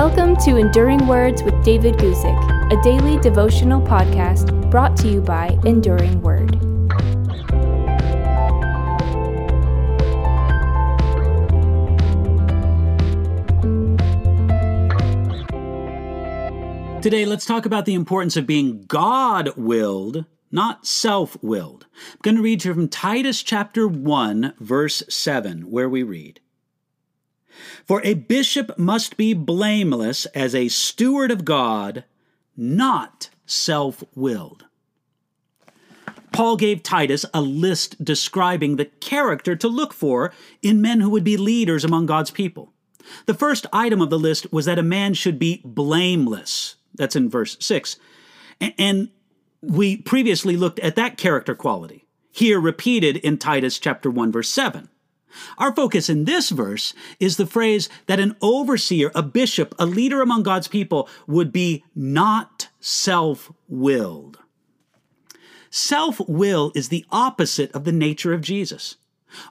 Welcome to Enduring Words with David Guzik, a daily devotional podcast brought to you by Enduring Word. Today, let's talk about the importance of being God willed, not self willed. I'm going to read to you from Titus chapter 1, verse 7, where we read For a bishop must be blameless as a steward of God, not self willed. Paul gave Titus a list describing the character to look for in men who would be leaders among God's people. The first item of the list was that a man should be blameless. That's in verse 6. And we previously looked at that character quality, here repeated in Titus chapter 1 verse 7. Our focus in this verse is the phrase that an overseer, a bishop, a leader among God's people would be not self-willed. Self-will is the opposite of the nature of Jesus.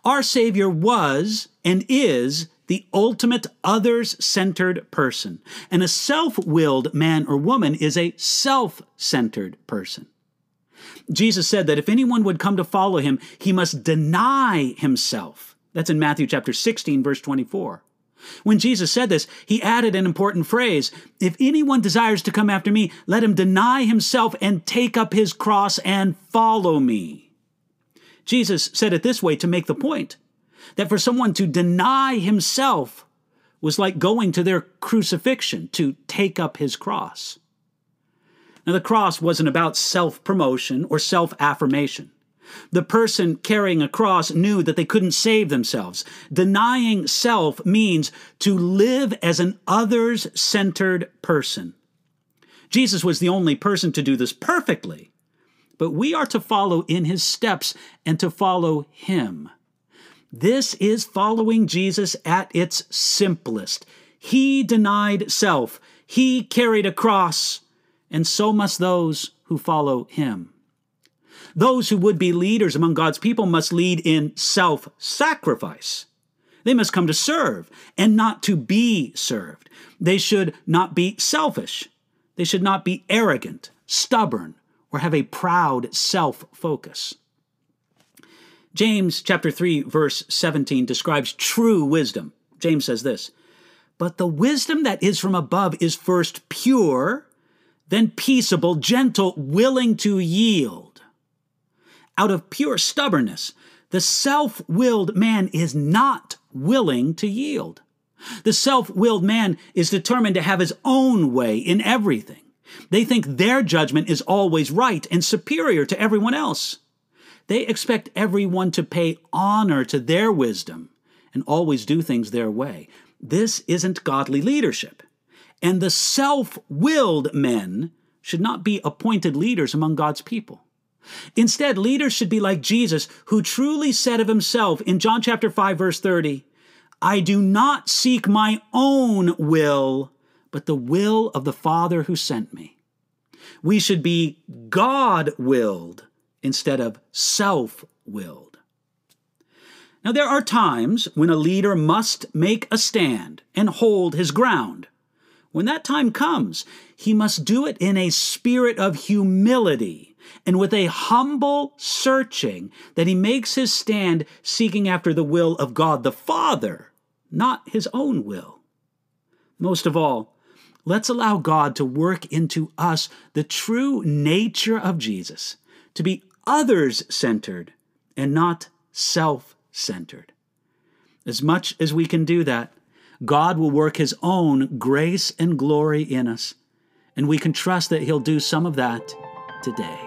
Our Savior was and is the ultimate others centered person. And a self willed man or woman is a self centered person. Jesus said that if anyone would come to follow him, he must deny himself. That's in Matthew chapter 16, verse 24. When Jesus said this, he added an important phrase If anyone desires to come after me, let him deny himself and take up his cross and follow me. Jesus said it this way to make the point that for someone to deny himself was like going to their crucifixion to take up his cross. Now, the cross wasn't about self promotion or self affirmation. The person carrying a cross knew that they couldn't save themselves. Denying self means to live as an others centered person. Jesus was the only person to do this perfectly, but we are to follow in his steps and to follow him. This is following Jesus at its simplest. He denied self, he carried a cross, and so must those who follow him. Those who would be leaders among God's people must lead in self sacrifice. They must come to serve and not to be served. They should not be selfish. They should not be arrogant, stubborn, or have a proud self focus. James chapter 3 verse 17 describes true wisdom. James says this, "But the wisdom that is from above is first pure, then peaceable, gentle, willing to yield." Out of pure stubbornness, the self-willed man is not willing to yield. The self-willed man is determined to have his own way in everything. They think their judgment is always right and superior to everyone else. They expect everyone to pay honor to their wisdom and always do things their way. This isn't godly leadership. And the self willed men should not be appointed leaders among God's people. Instead, leaders should be like Jesus, who truly said of himself in John chapter 5 verse 30, I do not seek my own will, but the will of the Father who sent me. We should be God willed instead of self willed. Now, there are times when a leader must make a stand and hold his ground. When that time comes, he must do it in a spirit of humility and with a humble searching that he makes his stand seeking after the will of God the Father, not his own will. Most of all, let's allow God to work into us the true nature of Jesus, to be others centered and not self centered. As much as we can do that, God will work His own grace and glory in us, and we can trust that He'll do some of that today.